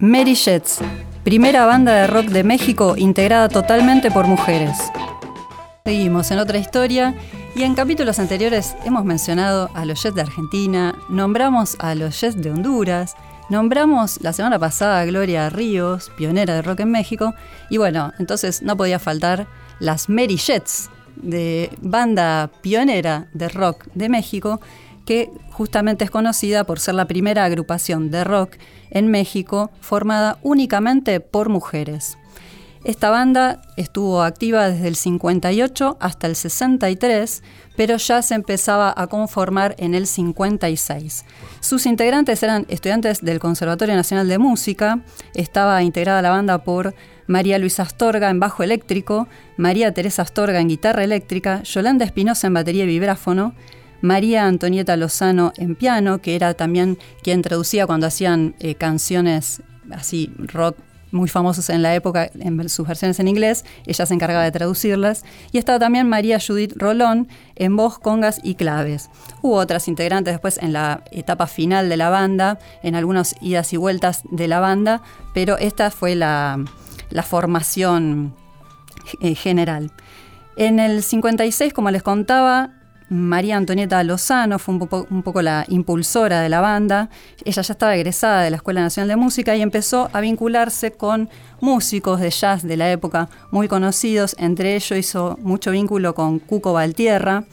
Mary Jets, primera banda de rock de México integrada totalmente por mujeres. Seguimos en otra historia y en capítulos anteriores hemos mencionado a los Jets de Argentina, nombramos a los Jets de Honduras, nombramos la semana pasada a Gloria Ríos, pionera de rock en México, y bueno, entonces no podía faltar las Mary Jets, de banda pionera de rock de México, que justamente es conocida por ser la primera agrupación de rock en México formada únicamente por mujeres. Esta banda estuvo activa desde el 58 hasta el 63, pero ya se empezaba a conformar en el 56. Sus integrantes eran estudiantes del Conservatorio Nacional de Música, estaba integrada la banda por María Luisa Astorga en bajo eléctrico, María Teresa Astorga en guitarra eléctrica, Yolanda Espinosa en batería y vibráfono, María Antonieta Lozano en piano, que era también quien traducía cuando hacían eh, canciones así rock muy famosos en la época en sus versiones en inglés, ella se encargaba de traducirlas, y estaba también María Judith Rolón en voz, congas y claves. Hubo otras integrantes después en la etapa final de la banda, en algunas idas y vueltas de la banda, pero esta fue la, formación eh, general. En el 56, como les contaba, María Antonieta Lozano fue un poco, la impulsora de la banda. Ella ya estaba egresada de la Escuela Nacional de Música y empezó a vincularse con músicos de jazz de la época muy conocidos. Entre ellos hizo mucho vínculo con Cuco Valtierra.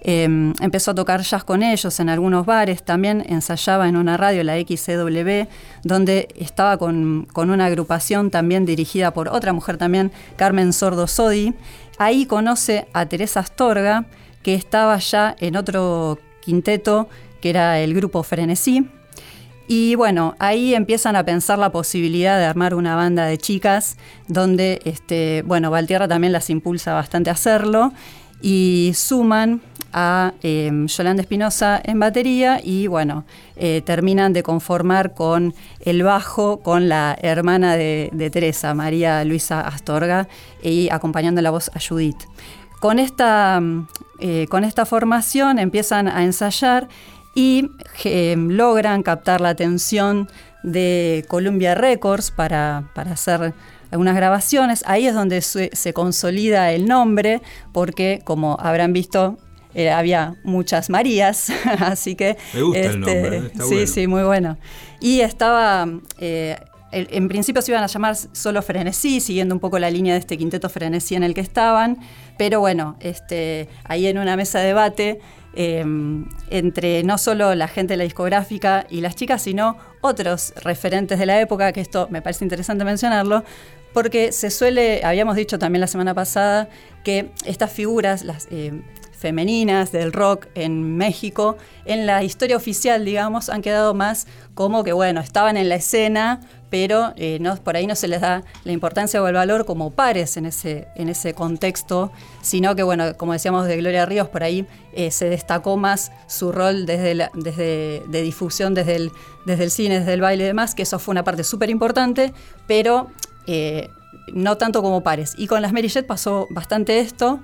Em, empezó a tocar jazz con ellos en algunos bares, también ensayaba en una radio, la XCW, donde estaba con, con, una agrupación también dirigida por otra mujer también, Carmen Sordo Sodi. Ahí conoce a Teresa Astorga, que estaba ya en otro quinteto, que era el grupo Frenesí. Y bueno, ahí empiezan a pensar la posibilidad de armar una banda de chicas, donde, este, bueno, Valtierra también las impulsa bastante a hacerlo, y suman a em, Yolanda Espinosa en batería y bueno, eh, terminan de conformar con el bajo, con la hermana de, de Teresa, María Luisa Astorga, y acompañando la voz a Judith. Con esta, eh, con esta formación empiezan a ensayar y eh, logran captar la atención de Columbia Records para, hacer algunas grabaciones. Ahí es donde se, consolida el nombre, porque como habrán visto, eh, había muchas Marías, así que... Me gusta el nombre, este, sí, sí, muy bueno. Y estaba en principio se iban a llamar solo Frenesí, siguiendo un poco la línea de este quinteto Frenesí en el que estaban, pero bueno, este, ahí en una mesa de debate em, entre no solo la gente de la discográfica y las chicas, sino otros referentes de la época, que esto me parece interesante mencionarlo, porque se suele, habíamos dicho también la semana pasada, que estas figuras, las em, femeninas del rock en México, en la historia oficial, digamos, han quedado más como que, bueno, estaban en la escena, pero eh, por ahí no se les da la importancia o el valor como pares en ese, en ese contexto, sino que, bueno, como decíamos de Gloria Ríos, por ahí eh, se destacó más su rol desde, desde de difusión desde el, desde el cine, desde el baile y demás, que eso fue una parte súper importante, pero eh, no tanto como pares. Y con las Mary Jet pasó bastante esto.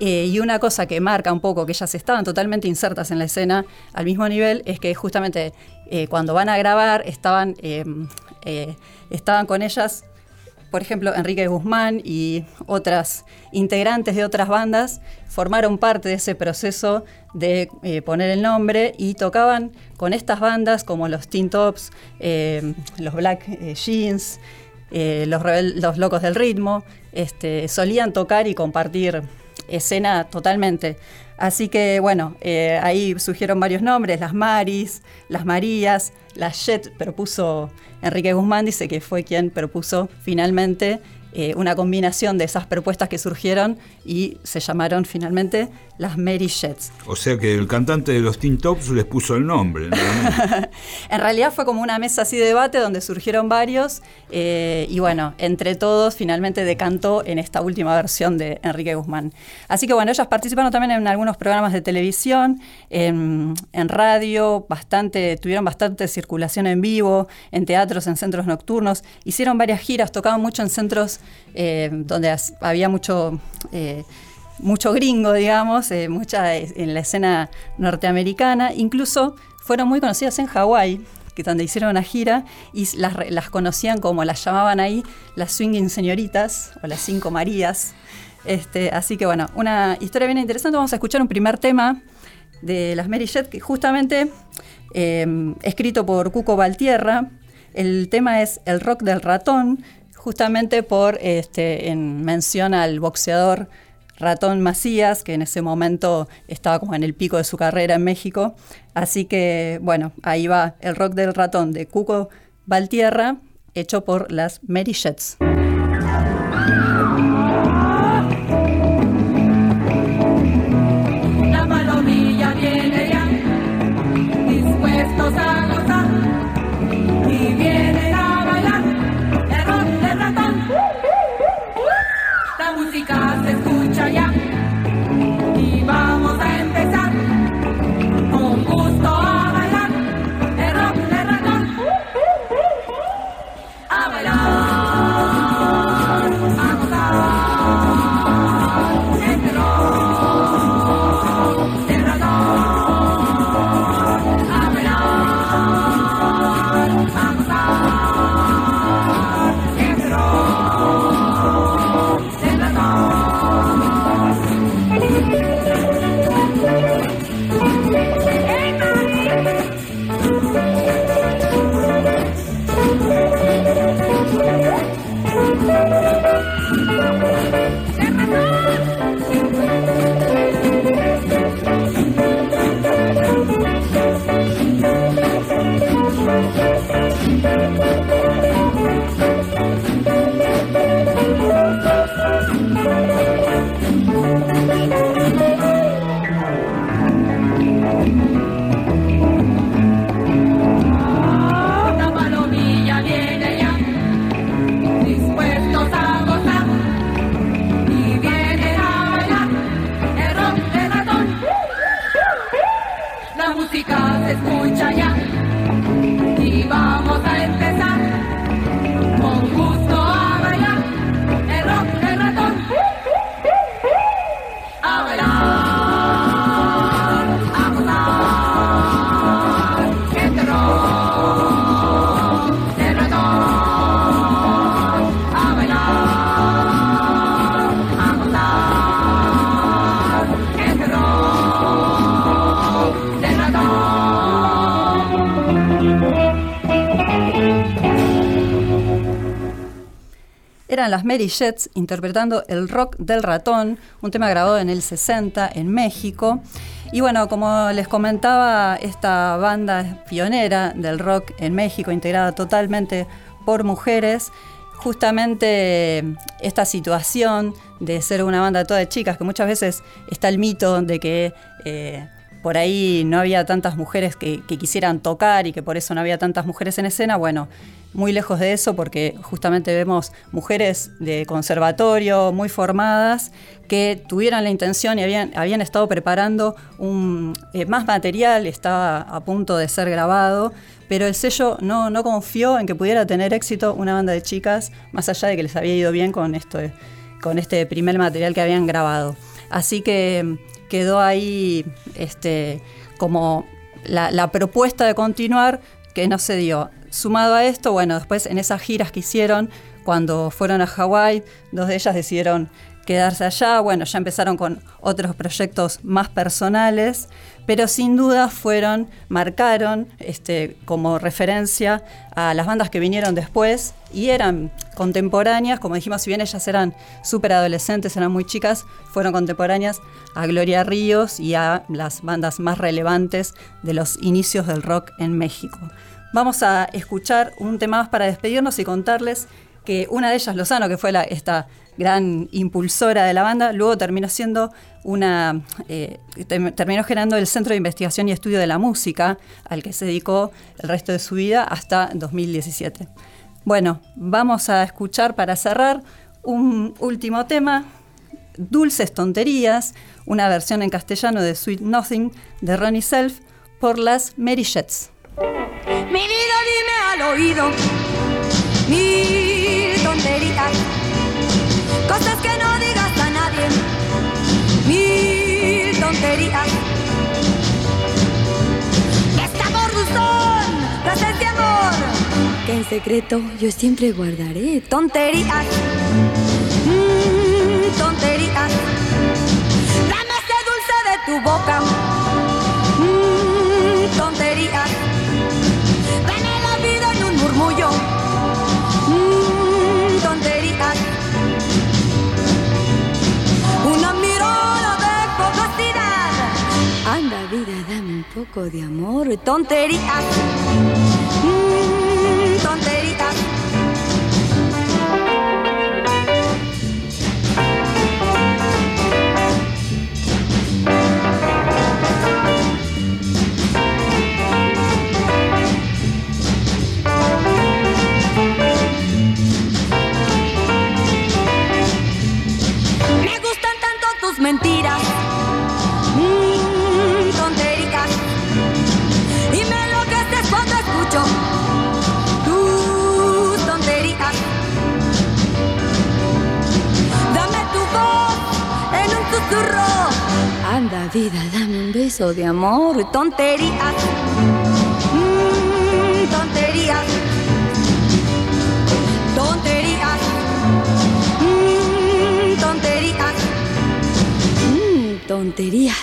y una cosa que marca un poco que ellas estaban totalmente insertas en la escena al mismo nivel es que justamente cuando van a grabar estaban estaban con ellas, por ejemplo, Enrique Guzmán y otras integrantes de otras bandas, formaron parte de ese proceso de eh, poner el nombre y tocaban con estas bandas como los Teen Tops, eh, los Black Jeans, los, los, Locos del Ritmo, este, solían tocar y compartir escena totalmente. Así que bueno, eh, ahí surgieron varios nombres, las Maris, las Marías, las Jet propuso Enrique Guzmán, dice que fue quien propuso finalmente eh, una combinación de esas propuestas que surgieron y se llamaron finalmente las Mary Jets. O sea que el cantante de los Teen Tops les puso el nombre. en realidad fue como una mesa así de debate donde surgieron varios eh, y bueno, entre todos finalmente decantó en esta última versión de Enrique Guzmán. Así que bueno, ellas participaron también en algunos programas de televisión, en, radio, bastante, tuvieron bastante circulación en vivo, en teatros, en centros nocturnos, hicieron varias giras, tocaban mucho en centros eh, donde había mucho, eh, mucho gringo, digamos, eh, mucha en la escena norteamericana. Incluso fueron muy conocidas en Hawái, que donde hicieron una gira y las, conocían como las llamaban ahí las swinging señoritas o las cinco Marías. Este, así que bueno, una historia bien interesante. Vamos a escuchar un primer tema de las Mary que justamente em, escrito por Cuco Valtierra. El tema es El rock del ratón, justamente por este, en mención al boxeador Ratón Macías, que en ese momento estaba como en el pico de su carrera en México. Así que, bueno, ahí va el rock del ratón de Cuco Valtierra, hecho por las Mary Jets. Las Mary Jets interpretando el rock del ratón, un tema grabado en el 60 en México. Y bueno, como les comentaba, esta banda pionera del rock en México, integrada totalmente por mujeres, justamente esta situación de ser una banda toda de chicas, que muchas veces está el mito de que eh, por ahí no había tantas mujeres que, quisieran tocar y que por eso no había tantas mujeres en escena, bueno, muy lejos de eso porque justamente vemos mujeres de conservatorio muy formadas que tuvieran la intención y habían, habían estado preparando eh, más material, estaba a punto de ser grabado, pero el sello no, no confió en que pudiera tener éxito una banda de chicas, más allá de que les había ido bien con, esto, con este primer material que habían grabado. Así que quedó ahí este, como la, propuesta de continuar que no se dio. Sumado a esto, bueno, después en esas giras que hicieron, cuando fueron a Hawái, dos de ellas decidieron quedarse allá. Bueno, ya empezaron con otros proyectos más personales, pero sin duda fueron, marcaron este, como referencia a las bandas que vinieron después y eran contemporáneas, como dijimos, si bien ellas eran súper adolescentes, eran muy chicas, fueron contemporáneas a Gloria Ríos y a las bandas más relevantes de los inicios del rock en México. Vamos a escuchar un tema más para despedirnos y contarles que una de ellas, Lozano, que fue la, esta gran impulsora de la banda, luego terminó siendo una, eh, terminó generando el Centro de Investigación y Estudio de la Música, al que se dedicó el resto de su vida hasta 2017. Bueno, vamos a escuchar para cerrar un último tema, Dulces Tonterías, una versión en castellano de Sweet Nothing de Ronnie Self por las Mary Jets. Oído, mil tonterías Cosas que no digas a nadie. Mil tonterías. Esta gorduzón, la esencia secreto yo siempre guardaré. Tonterías, tonterías. Dame ese dulce de tu boca. Poco de amor. Tonterías. Vida, dame un beso de amor. Tonterías. Mm, tonterías. Tonterías. Mm, tonterías. Mm, tonterías.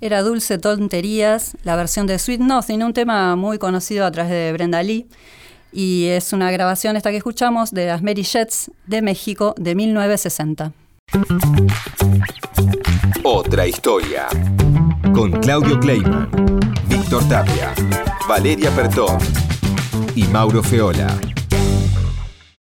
Era Dulce Tonterías, la versión de Sweet Nothing, un tema muy conocido a través de Brenda Lee. Y es una grabación esta que escuchamos de las Mary Jets de México de 1960. Otra historia. Con Claudio Kleiman, Víctor Tapia, Valeria Pertón y Mauro Feola.